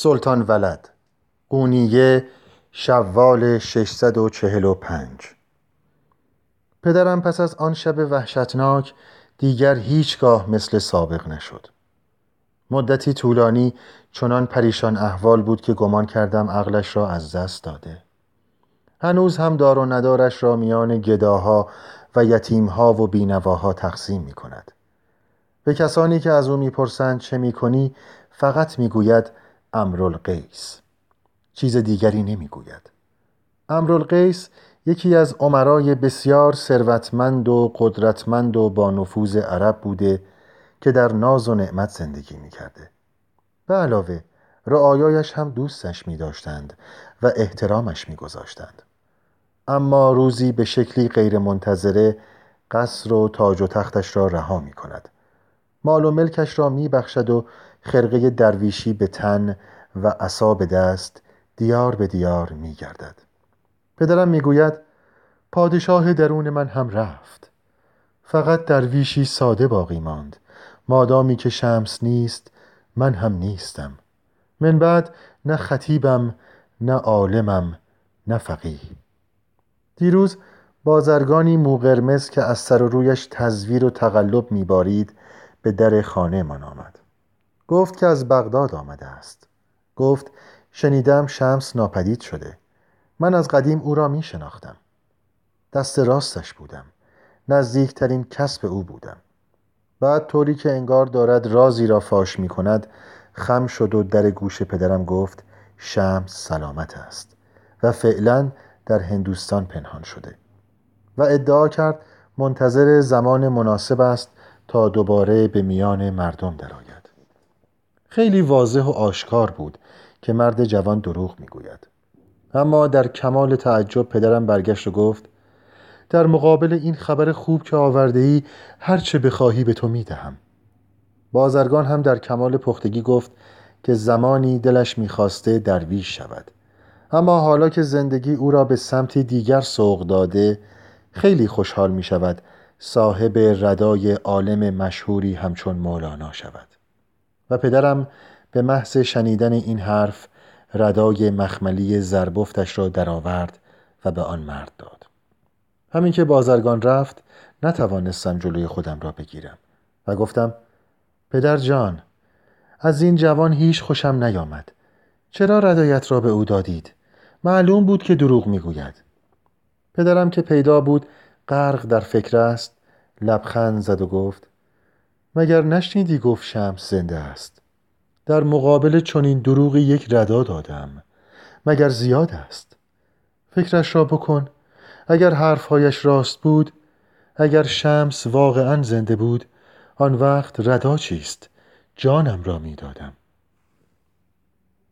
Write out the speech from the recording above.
سلطان ولد قونیه شوال 645 پدرم پس از آن شب وحشتناک دیگر هیچگاه مثل سابق نشد. مدتی طولانی چنان پریشان احوال بود که گمان کردم عقلش را از دست داده. هنوز هم دار و ندارش را میان گداها و یتیمها و بینواها تقسیم می کند به کسانی که از او می‌پرسند چه می‌کنی فقط می‌گوید امرالقیس. چیز دیگری نمی‌گوید. امرالقیس یکی از عمرای بسیار ثروتمند و قدرتمند و با نفوذ عرب بوده که در ناز و نعمت زندگی می‌کرده. به علاوه رعایایش هم دوستش می داشتند و احترامش می گذاشتند. اما روزی به شکلی غیر منتظره قصر و تاج و تختش را رها می کند مال و ملکش را می بخشد و خرقه درویشی به تن و عصا به دست دیار به دیار می گردد. پدرم می گوید پادشاه درون من هم رفت. فقط درویشی ساده باقی ماند. مادامی که شمس نیست من هم نیستم. من بعد نه خطیبم نه عالمم نه فقیه. دیروز بازرگانی موقرمز که از سر و رویش تزویر و تقلب میبارید به در خانه من آمد. گفت که از بغداد آمده است. گفت شنیدم شمس ناپدید شده. من از قدیم او را می شناختم. دست راستش بودم. نزدیکترین کسب او بودم. بعد طوری که انگار دارد رازی را فاش می کند خم شد و در گوش پدرم گفت شمس سلامت است و فعلا در هندوستان پنهان شده. و ادعا کرد منتظر زمان مناسب است تا دوباره به میان مردم درآید. خیلی واضح و آشکار بود که مرد جوان دروغ می‌گوید. اما در کمال تعجب پدرم برگشت و گفت در مقابل این خبر خوب که آورده ای هر چه بخواهی به تو می‌دهم. بازرگان هم در کمال پختگی گفت که زمانی دلش می‌خواسته درویش شود. اما حالا که زندگی او را به سمت دیگر سوق داده خیلی خوشحال می شود صاحب ردای عالم مشهوری همچون مولانا شود. و پدرم به محض شنیدن این حرف ردای مخملی زربفتش را درآورد و به آن مرد داد. همین که بازرگان رفت نتوانستم جلوی خودم را بگیرم و گفتم پدر جان از این جوان هیچ خوشم نیامد. چرا ردایت را به او دادید؟ معلوم بود که دروغ می‌گوید. پدرم که پیدا بود غرق در فکر است لبخند زد و گفت مگر نشنیدی گفت شمس زنده است؟ در مقابل چنین دروغی یک ردا دادم. مگر زیاد است؟ فکرش را بکن. اگر حرفهایش راست بود اگر شمس واقعا زنده بود آن وقت ردا چیست؟ جانم را می‌دادم.